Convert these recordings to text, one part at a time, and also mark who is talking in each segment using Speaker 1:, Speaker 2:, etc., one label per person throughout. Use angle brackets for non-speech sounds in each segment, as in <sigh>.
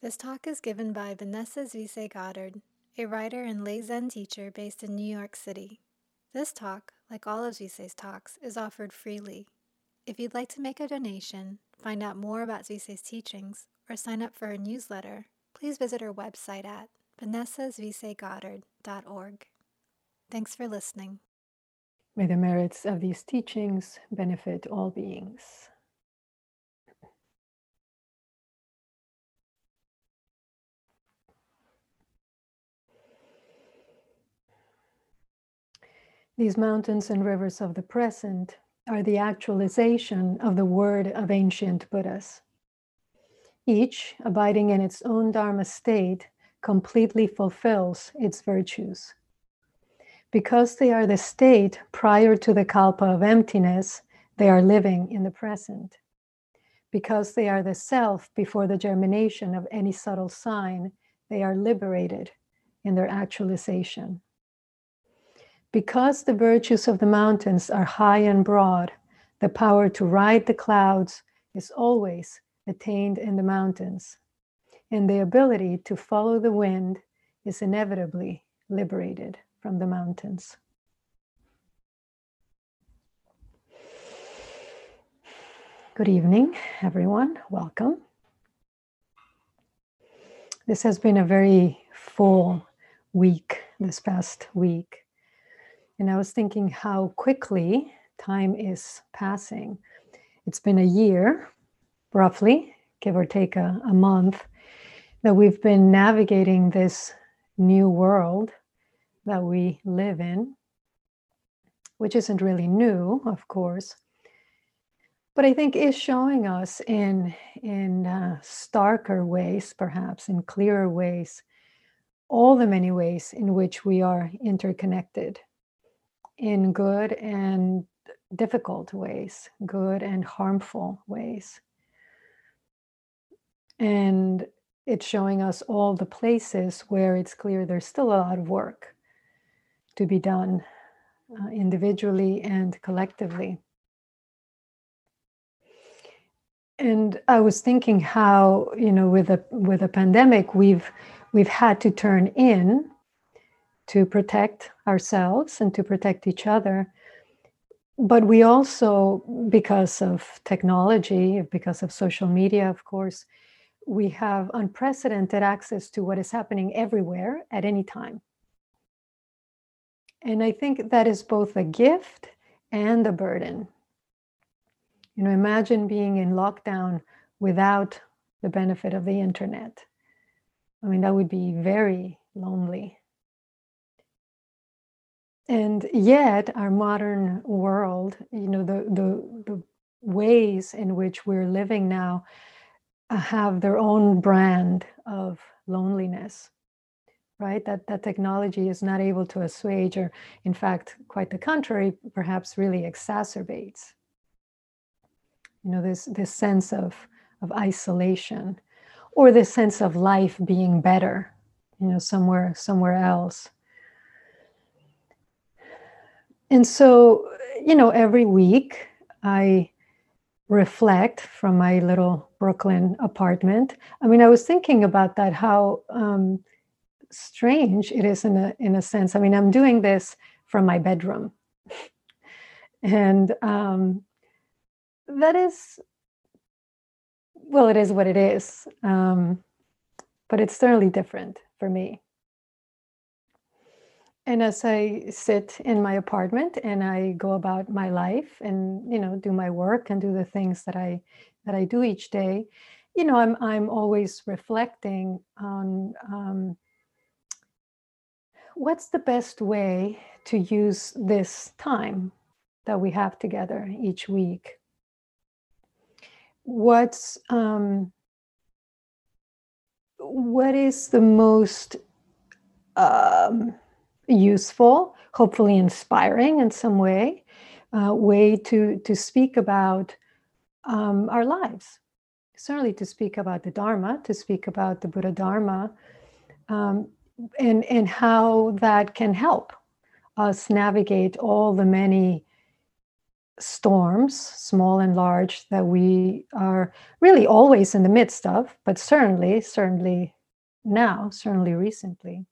Speaker 1: This talk is given by Vanessa Zuisei Goddard, a writer and lay Zen teacher based in New York City. This talk, like all of Zuisei's talks, is offered freely. If you'd like to make a donation, find out more about Zuisei's teachings, or sign up for her newsletter, please visit her website at vanessazuiseigoddard.org. Thanks for listening.
Speaker 2: May the merits of these teachings benefit all beings. These mountains and rivers of the present are the actualization of the word of ancient Buddhas. Each, abiding in its own Dharma state, completely fulfills its virtues. Because they are the state prior to the kalpa of emptiness, they are living in the present. Because they are the self before the germination of any subtle sign, they are liberated in their actualization. Because the virtues of the mountains are high and broad, the power to ride the clouds is always attained in the mountains, and the ability to follow the wind is inevitably liberated from the mountains. Good evening, everyone. Welcome. This has been a very full week, this past week. And I was thinking how quickly time is passing. It's been a year, roughly, give or take a, a month, that we've been navigating this new world that we live in, which isn't really new, of course, but I think is showing us in in uh, starker ways, perhaps in clearer ways, all the many ways in which we are interconnected in good and difficult ways, good and harmful ways. And it's showing us all the places where it's clear there's still a lot of work to be done uh, individually and collectively. And I was thinking how, you know, with a with a pandemic, we've we've had to turn in to protect ourselves and to protect each other. But we also, because of technology, because of social media, of course, we have unprecedented access to what is happening everywhere at any time. And I think that is both a gift and a burden. You know, imagine being in lockdown without the benefit of the internet. I mean, that would be very lonely. And yet, our modern world, you know, the, the, the ways in which we're living now uh, have their own brand of loneliness right? That that technology is not able to assuage or in fact quite the contrary perhaps really exacerbates you know this this sense of of isolation or this sense of life being better you know somewhere somewhere else and so, you know, every week I reflect from my little Brooklyn apartment. I mean, I was thinking about that, how um, strange it is in a, in a sense. I mean, I'm doing this from my bedroom. <laughs> and um, that is, well, it is what it is. Um, but it's certainly different for me. And as I sit in my apartment and I go about my life and you know do my work and do the things that I that I do each day, you know I'm I'm always reflecting on um, what's the best way to use this time that we have together each week. What's um, what is the most um, useful, hopefully inspiring in some way, uh, way to, to speak about um, our lives. Certainly to speak about the Dharma, to speak about the Buddha Dharma, um, and, and how that can help us navigate all the many storms, small and large, that we are really always in the midst of, but certainly, certainly now, certainly recently.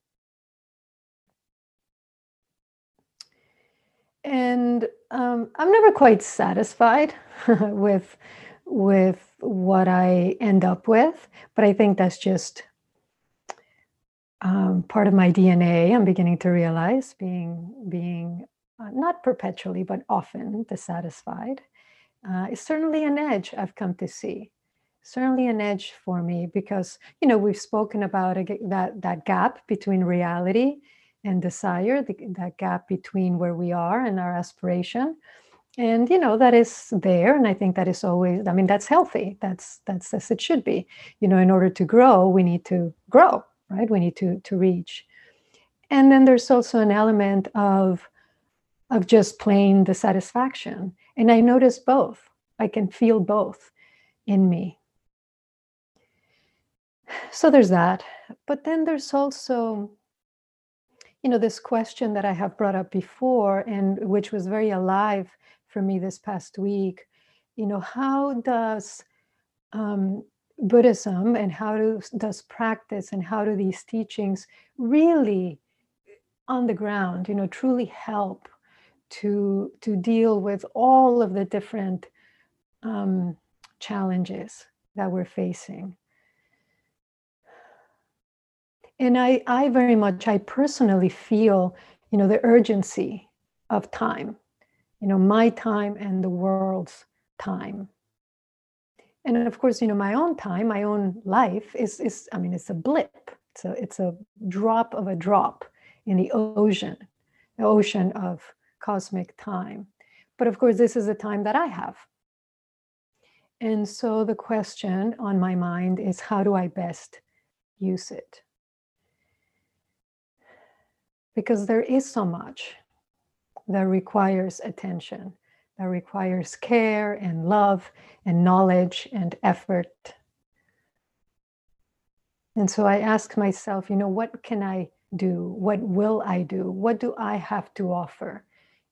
Speaker 2: And um, I'm never quite satisfied <laughs> with with what I end up with, but I think that's just um, part of my DNA. I'm beginning to realize being being uh, not perpetually, but often dissatisfied, uh, is certainly an edge I've come to see. Certainly an edge for me because you know we've spoken about that that gap between reality and desire, the, that gap between where we are and our aspiration, and you know that is there, and I think that is always. I mean, that's healthy. That's that's as it should be. You know, in order to grow, we need to grow, right? We need to to reach, and then there's also an element of of just plain dissatisfaction. And I notice both. I can feel both in me. So there's that. But then there's also, you know, this question that I have brought up before and which was very alive for me this past week. You know, how does um, Buddhism and how do, does practice and how do these teachings really on the ground, you know, truly help to to deal with all of the different um, challenges that we're facing and i i very much i personally feel you know the urgency of time you know my time and the world's time and of course you know my own time my own life is is i mean it's a blip it's a it's a drop of a drop in the ocean the ocean of cosmic time. But of course, this is the time that I have. And so the question on my mind is how do I best use it? Because there is so much that requires attention, that requires care and love and knowledge and effort. And so I ask myself, you know, what can I do? What will I do? What do I have to offer?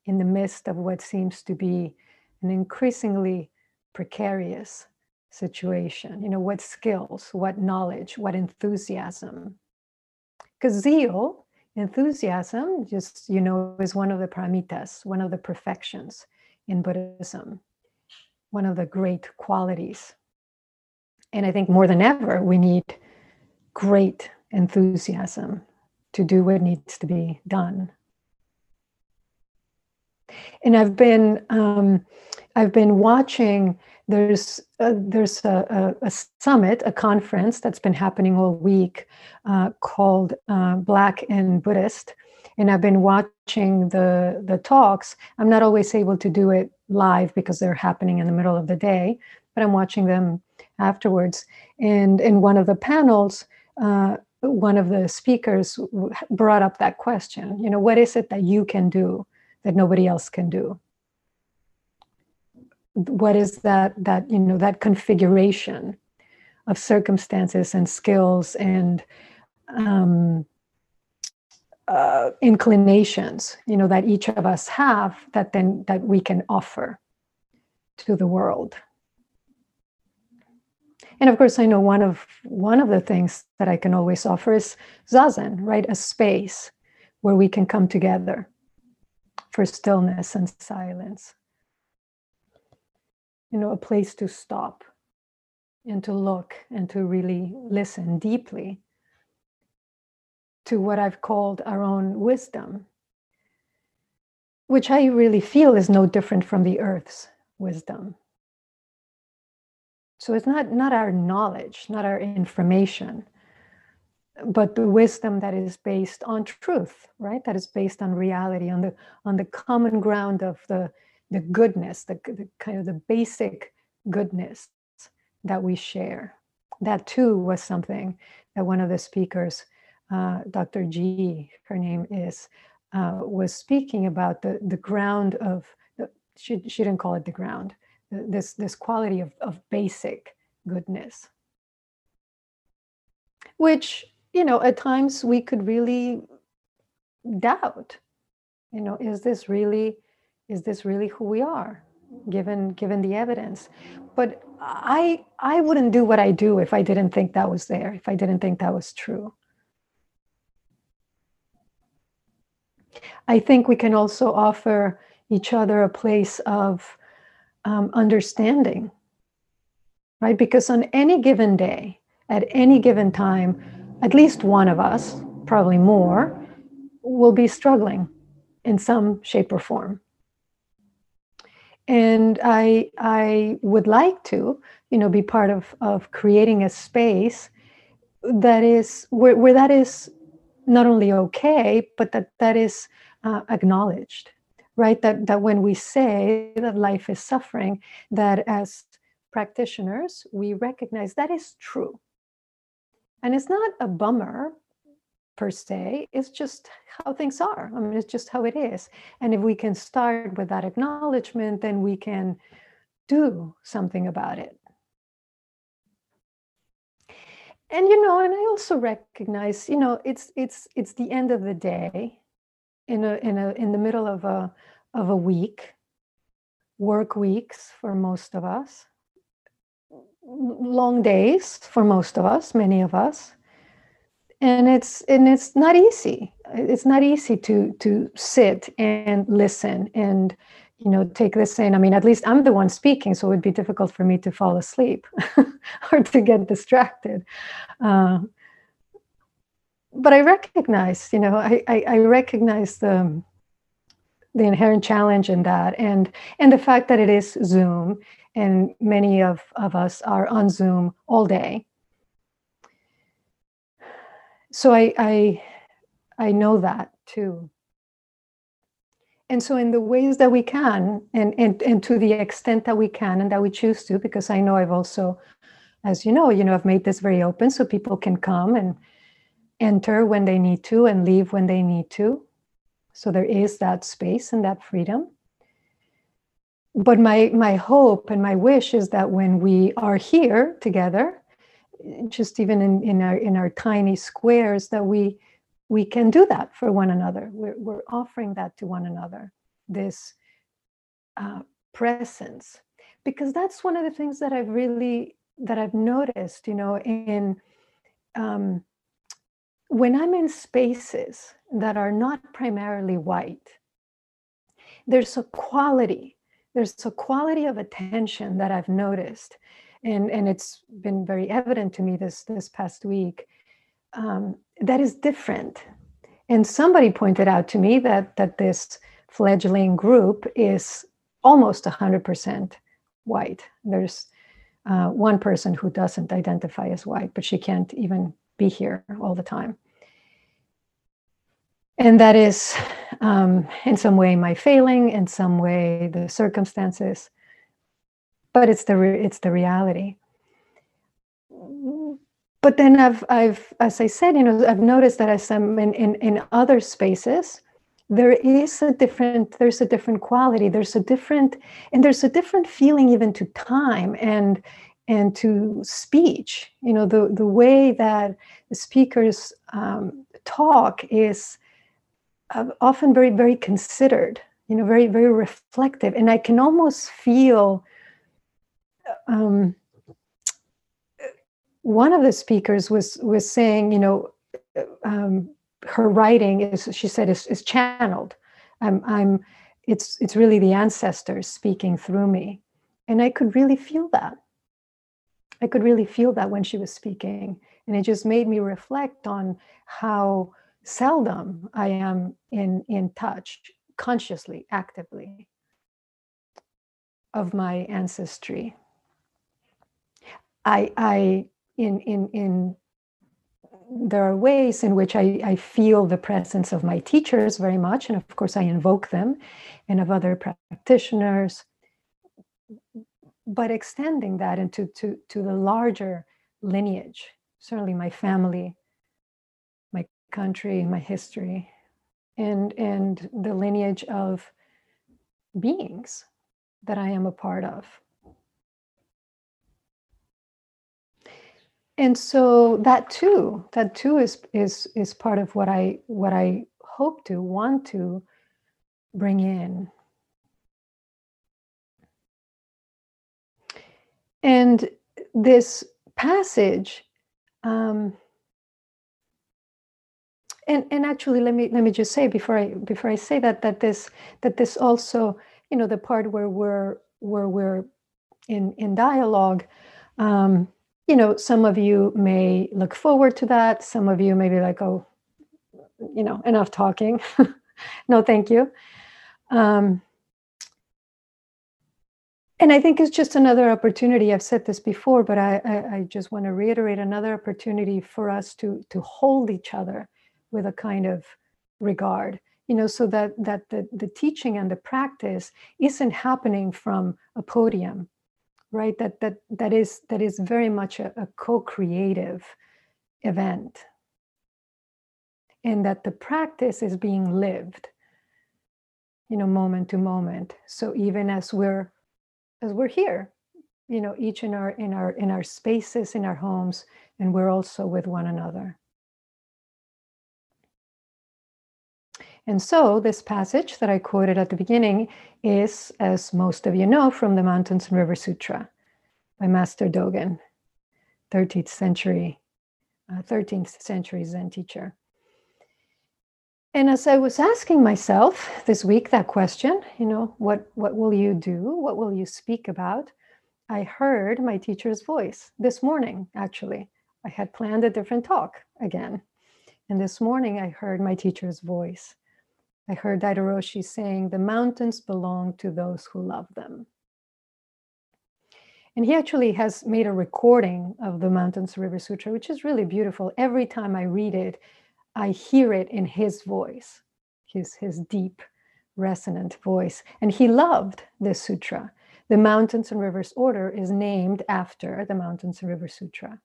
Speaker 2: in the midst of what seems to be an increasingly precarious situation. You know, what skills, what knowledge, what enthusiasm. Because zeal, enthusiasm, just, you know, is one of the paramitas, one of the perfections in Buddhism, one of the great qualities. And I think more than ever, we need great enthusiasm to do what needs to be done and I've been um, I've been watching. There's a, there's a, a, a, summit, a conference that's been happening all week uh, called uh, Black and Buddhist, and I've been watching the the talks. I'm not always able to do it live because they're happening in the middle of the day, but I'm watching them afterwards. And in one of the panels. Uh, one of the speakers brought up that question you know what is it that you can do that nobody else can do. What is that that you know that configuration of circumstances and skills and um, uh, inclinations you know that each of us have that then that we can offer to the world? And of course i know one of one of the things that i can always offer is zazen right? A space where we can come together for stillness and silence. You know, a place to stop and to look and to really listen deeply to what I've called our own wisdom, which I really feel is no different from the earth's wisdom. So it's not, not our knowledge, not our information, but the wisdom that is based on truth right? That is based on reality on the on the common ground of the the goodness the, the kind of the basic goodness that we share. That too was something that one of the speakers uh, dr g her name is uh, was speaking about the the ground of the, she, she didn't call it the ground this this quality of, of basic goodness. Which you know, at times we could really doubt, you know, is this really, is this really who we are? given given the evidence. But I I wouldn't do what I do if I didn't think that was there, if I didn't think that was true. I think we can also offer each other a place of um, understanding, right? Because on any given day, at any given time, at least one of us, probably more, will be struggling in some shape or form. And I, I would like to, you know, be part of, of creating a space that is where, where that is not only okay, but that that is uh, acknowledged, right? That that when we say that life is suffering, that as practitioners we recognize that is true, and it's not a bummer per se. It's just how things are. I mean, it's just how it is. And if we can start with that acknowledgement, then we can do something about it. And you know, and I also recognize, you know, it's it's it's the end of the day in a in a in the middle of a of a week work weeks for most of us long days for most of us many of us. And it's and it's not easy. It's not easy to to sit and listen and you know take this in. I mean at least i'm the one speaking so it would be difficult for me to fall asleep <laughs> or to get distracted. Uh, but I recognize, you know, I, I, I recognize the the inherent challenge in that and and the fact that it is Zoom and many of, of us are on Zoom all day. So I I I know that too. And so in the ways that we can and, and and to the extent that we can and that we choose to, because I know I've also, as you know, you know, I've made this very open so people can come and enter when they need to and leave when they need to. So there is that space and that freedom. But my my hope and my wish is that when we are here together, just even in, in our in our tiny squares, that we we can do that for one another. We're, we're offering that to one another, this uh, presence, because that's one of the things that I've really that I've noticed, you know, in um, when I'm in spaces that are not primarily white, there's a quality, there's a quality of attention that I've noticed. And, and it's been very evident to me this, this past week um, that is different. And somebody pointed out to me that, that this fledgling group is almost 100% white. There's uh, one person who doesn't identify as white, but she can't even be here all the time and that is um, in some way my failing in some way the circumstances but it's the re- it's the reality. But then i've i've as i said you know i've noticed that as i'm in, in in other spaces there is a different there's a different quality there's a different and there's a different feeling even to time and and to speech. You know the the way that the speakers um, talk is often very very considered you know very very reflective and i can almost feel um, one of the speakers was was saying you know um, her writing is she said is, is channeled. I'm i'm it's it's really the ancestors speaking through me. And i could really feel that. I could really feel that when she was speaking. And it just made me reflect on how seldom I am in, in touch consciously, actively of my ancestry. I, I in, in, in there are ways in which I, I feel the presence of my teachers very much, and of course I invoke them, and of other practitioners. But extending that into to, to the larger lineage, certainly my family, country, my history, and and the lineage of beings that I am a part of. And so that too, that too is is is part of what I what I hope to want to bring in. and this passage um, and and actually let me let me just say before i before i say that that this that this also you know the part where we're where we're in in dialogue um you know some of you may look forward to that. Some of you may be like oh you know enough talking. <laughs> No thank you. Um and I think it's just another opportunity. I've said this before, but I, I, I, just want to reiterate another opportunity for us to to hold each other with a kind of regard, you know, so that that the, the teaching and the practice isn't happening from a podium, right? That that that is that is very much a, a co-creative event. And that the practice is being lived, you know, moment to moment. So even as we're as we're here you know each in our in our in our spaces in our homes and we're also with one another and so this passage that i quoted at the beginning is as most of you know from the mountains and river sutra by master dogen 13th century uh, 13th century zen teacher and as I was asking myself this week that question, you know, what what will you do? What will you speak about? I heard my teacher's voice this morning, actually. I had planned a different talk again. And this morning I heard my teacher's voice. I heard Daido Roshi saying, The mountains belong to those who love them. And he actually has made a recording of the Mountains River Sutra, which is really beautiful. Every time I read it, I hear it in his voice, his, his deep, resonant voice. And he loved this sutra. The Mountains and Rivers Order is named after the Mountains and Rivers Sutra.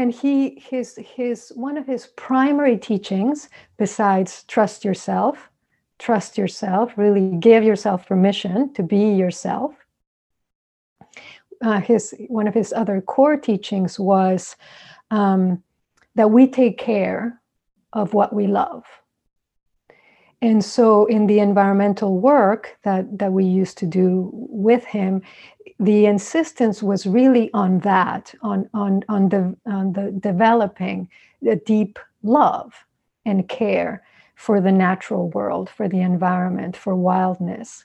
Speaker 2: And he, his, his, one of his primary teachings, besides trust yourself, trust yourself, really give yourself permission to be yourself. Uh, his one of his other core teachings was um, that we take care of what we love. And so, in the environmental work that, that we used to do with him, the insistence was really on that, on, on, on, the, on the developing the deep love and care for the natural world, for the environment, for wildness.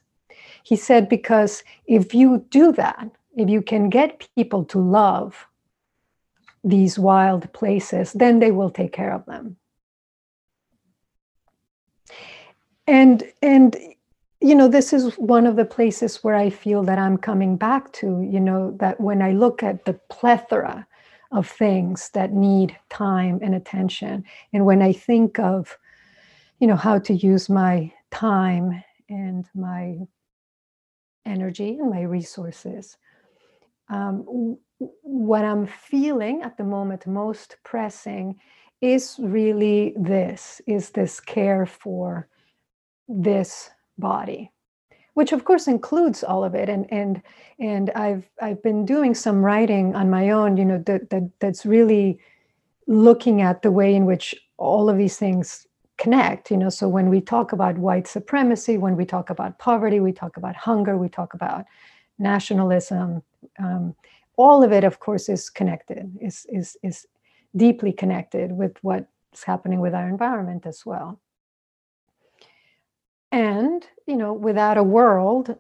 Speaker 2: He said, because if you do that, if you can get people to love these wild places, then they will take care of them. And and you know, this is one of the places where I feel that I'm coming back to, you know, that when I look at the plethora of things that need time and attention, and when I think of, you know, how to use my time and my energy and my resources, um, what I'm feeling at the moment most pressing is really this is this care for this body which of course includes all of it and and and I've I've been doing some writing on my own you know that, that that's really looking at the way in which all of these things connect you know so when we talk about white supremacy when we talk about poverty we talk about hunger we talk about nationalism um, all of it, of course, is connected, is, is, is deeply connected with what's happening with our environment as well. And, you know, without a world,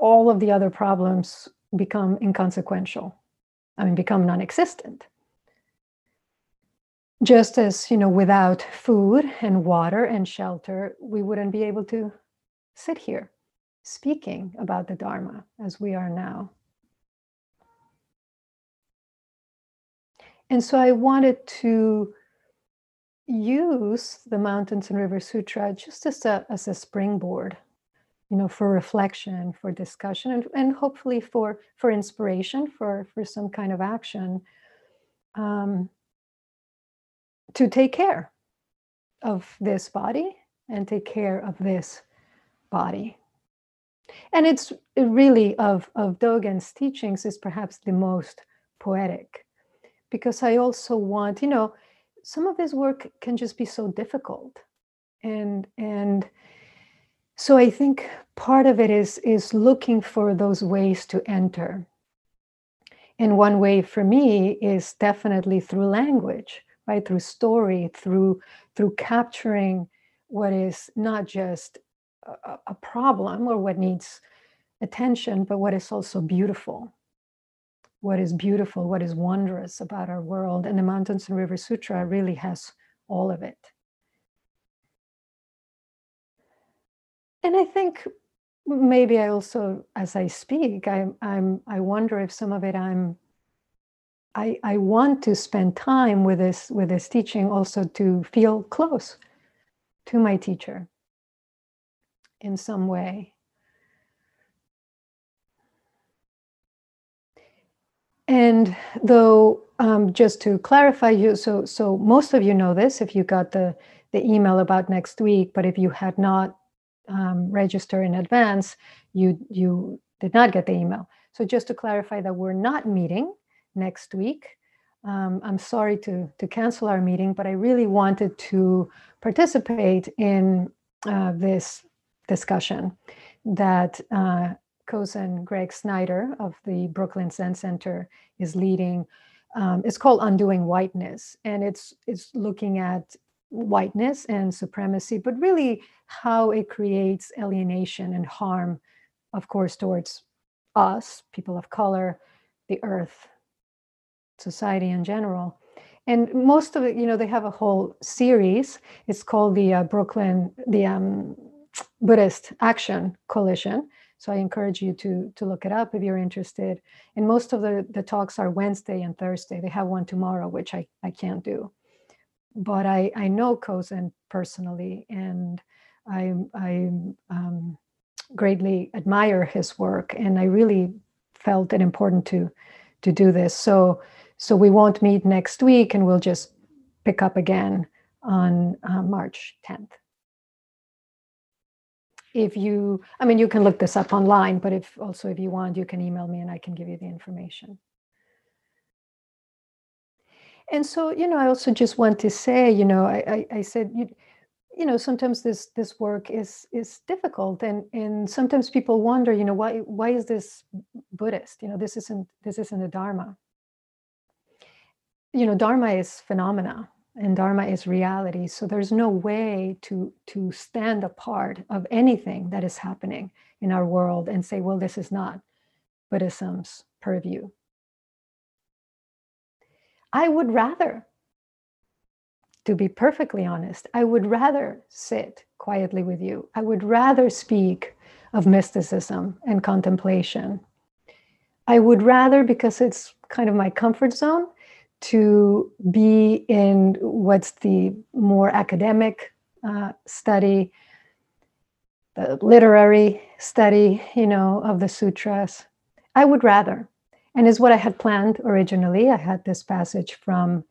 Speaker 2: all of the other problems become inconsequential. I mean, become non existent. Just as, you know, without food and water and shelter, we wouldn't be able to sit here speaking about the Dharma as we are now. And so I wanted to use the Mountains and River Sutra just as a, as a springboard, you know, for reflection, for discussion, and, and hopefully for, for inspiration, for, for some kind of action um, to take care of this body and take care of this body. And it's really of, of Dogen's teachings is perhaps the most poetic because I also want, you know, some of his work can just be so difficult. And and so I think part of it is is looking for those ways to enter. And one way for me is definitely through language, right? Through story, through through capturing what is not just a, a problem or what needs attention, but what is also beautiful. What is beautiful, what is wondrous about our world. And the Mountains and Rivers Sutra really has all of it. And I think maybe I also, as I speak, I, I'm I wonder if some of it I'm I, I want to spend time with this with this teaching also to feel close to my teacher in some way. And though, um, just to clarify you, so so most of you know this if you got the the email about next week, but if you had not um, registered in advance, you you did not get the email. So just to clarify that we're not meeting next week. Um, I'm sorry to to cancel our meeting, but I really wanted to participate in uh, this discussion that uh, Kosen Greg Snyder of the Brooklyn Zen Center is leading. Um, it's called Undoing Whiteness, and it's it's looking at whiteness and supremacy, but really how it creates alienation and harm, of course, towards us, people of color, the earth, society in general. And most of it, you know, they have a whole series. It's called the uh, Brooklyn, the um, Buddhist Action Coalition. So I encourage you to to look it up if you're interested. And most of the the talks are Wednesday and Thursday. They have one tomorrow, which I I can't do. But I I know Kosen personally, and I I um, greatly admire his work, and I really felt it important to to do this. So so we won't meet next week, and we'll just pick up again on uh, March 10th if you i mean you can look this up online but if also if you want you can email me and i can give you the information. And so you know i also just want to say you know i i, I said you, you know sometimes this this work is is difficult and and sometimes people wonder you know why why is this buddhist? You know this isn't this isn't a dharma. You know dharma is phenomena and dharma is reality. So there's no way to to stand apart of anything that is happening in our world and say well this is not buddhism's purview. I would rather to be perfectly honest i would rather sit quietly with you. I would rather speak of mysticism and contemplation. I would rather because it's kind of my comfort zone to be in what's the more academic uh, study, the literary study, you know, of the sutras. I would rather, and is what I had planned originally. I had this passage from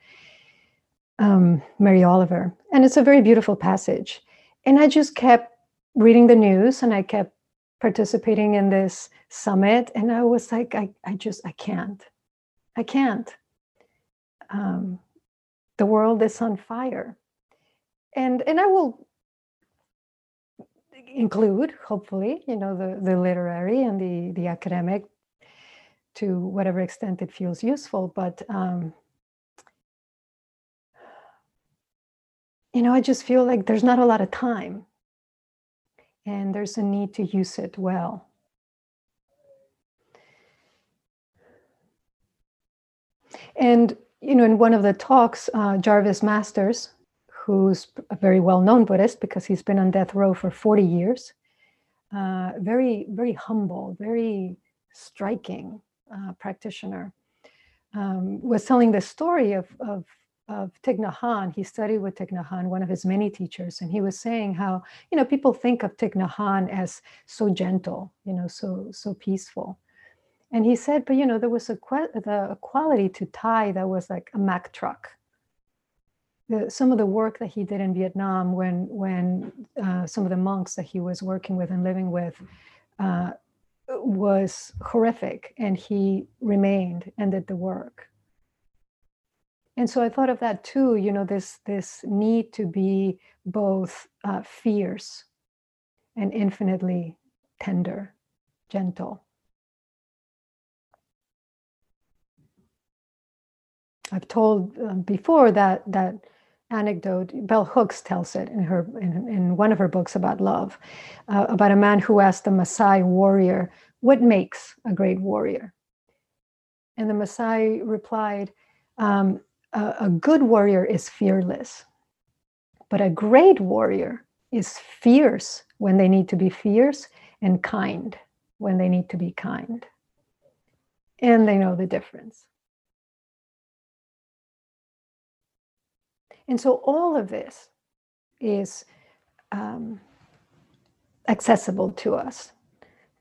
Speaker 2: um, Mary Oliver, and it's a very beautiful passage. And I just kept reading the news, and I kept participating in this summit, and I was like, I, I just, I can't, I can't um, the world is on fire. And and i will include hopefully you know the the literary and the the academic to whatever extent it feels useful but um you know i just feel like there's not a lot of time and there's a need to use it well. And you know, in one of the talks, uh, Jarvis Masters, who's a very well-known Buddhist because he's been on death row for 40 years, uh, very, very humble, very striking uh, practitioner, um, was telling the story of, of, of Thich Nhat Hanh. He studied with Thich Nhat Hanh, one of his many teachers, and he was saying how, you know, people think of Thich Nhat Hanh as so gentle, you know, so, so peaceful and he said, but you know, there was a, the, a quality to Thay that was like a Mack truck. The, some of the work that he did in Vietnam when when uh, some of the monks that he was working with and living with uh, was horrific, and he remained and did the work. And so I thought of that too. You know, this this need to be both uh, fierce and infinitely tender, gentle. I've told uh, before that that anecdote. Bell Hooks tells it in her in, in one of her books about love, uh, about a man who asked the Maasai warrior, "What makes a great warrior?" And the Maasai replied, um, a, a good warrior is fearless, but a great warrior is fierce when they need to be fierce and kind when they need to be kind. And they know the difference. And so all of this is um, accessible to us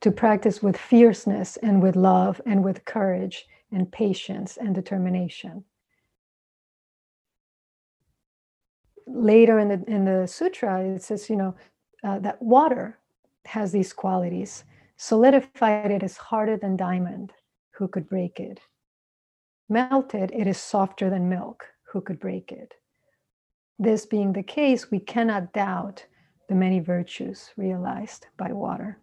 Speaker 2: to practice with fierceness and with love and with courage and patience and determination. Later in the in the sutra, it says, you know, uh, that water has these qualities. Solidified, it is harder than diamond. Who could break it? Melted, it is softer than milk. Who could break it? This being the case, we cannot doubt the many virtues realized by water.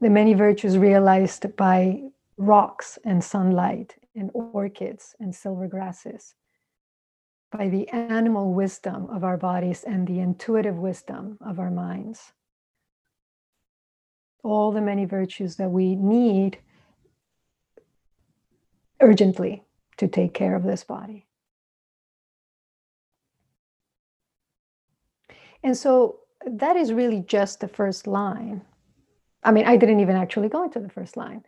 Speaker 2: The many virtues realized by rocks and sunlight and orchids and silver grasses by the animal wisdom of our bodies and the intuitive wisdom of our minds. All the many virtues that we need urgently to take care of this body. And so that is really just the first line. I mean, I didn't even actually go into the first line.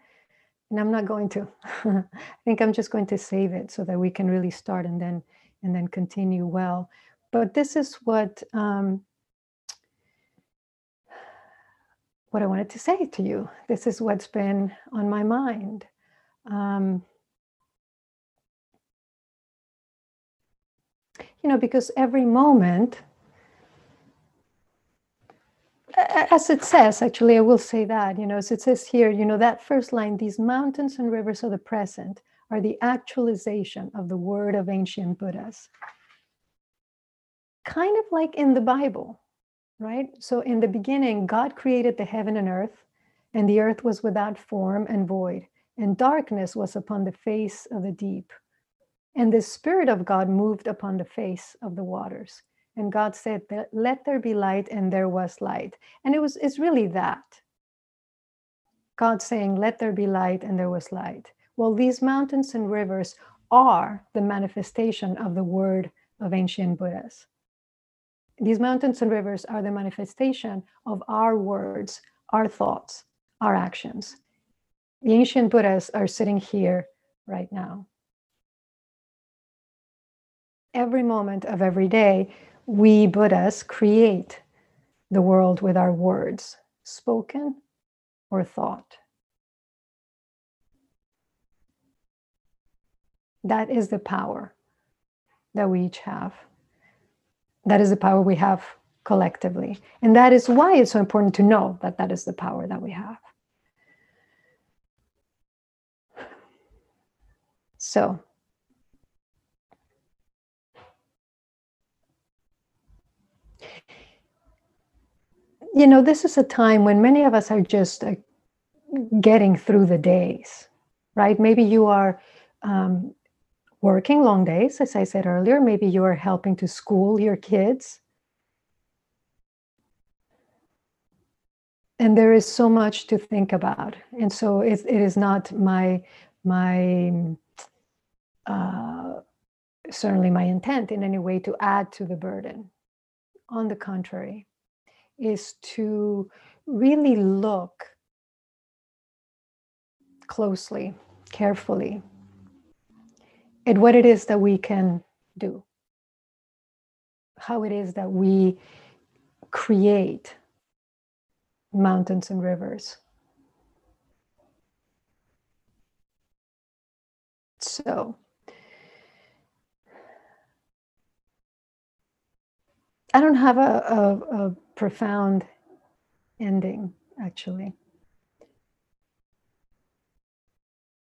Speaker 2: And I'm not going to. <laughs> I think I'm just going to save it so that we can really start and then and then continue well. But this is what um, what I wanted to say to you. This is what's been on my mind. Um, you know, because every moment, as it says, actually, I will say that, you know, as it says here, you know, that first line, these mountains and rivers of the present are the actualization of the word of ancient Buddhas. Kind of like in the Bible, right? So in the beginning, God created the heaven and earth, and the earth was without form and void, and darkness was upon the face of the deep. And the Spirit of God moved upon the face of the waters. And God said, Let there be light, and there was light. And it was it's really that. God saying, Let there be light, and there was light. Well, these mountains and rivers are the manifestation of the word of ancient Buddhas. These mountains and rivers are the manifestation of our words, our thoughts, our actions. The ancient Buddhas are sitting here right now. Every moment of every day, we Buddhas create the world with our words, spoken or thought. That is the power that we each have. That is the power we have collectively. And that is why it's so important to know that that is the power that we have. So, you know, this is a time when many of us are just uh, getting through the days, right? Maybe you are um, working long days, as I said earlier. Maybe you are helping to school your kids. And there is so much to think about. And so it, it is not my, my uh, certainly my intent in any way to add to the burden. On the contrary, is to really look closely, carefully at what it is that we can do, how it is that we create mountains and rivers. So, I don't have a, a, a profound ending, actually.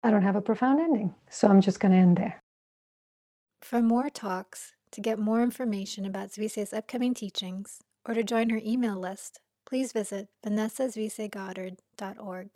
Speaker 2: I don't have a profound ending. So I'm just going to end there.
Speaker 1: For more talks, To get more information about Zuisei's upcoming teachings or to join her email list, please visit vanessazuiseigoddard.org.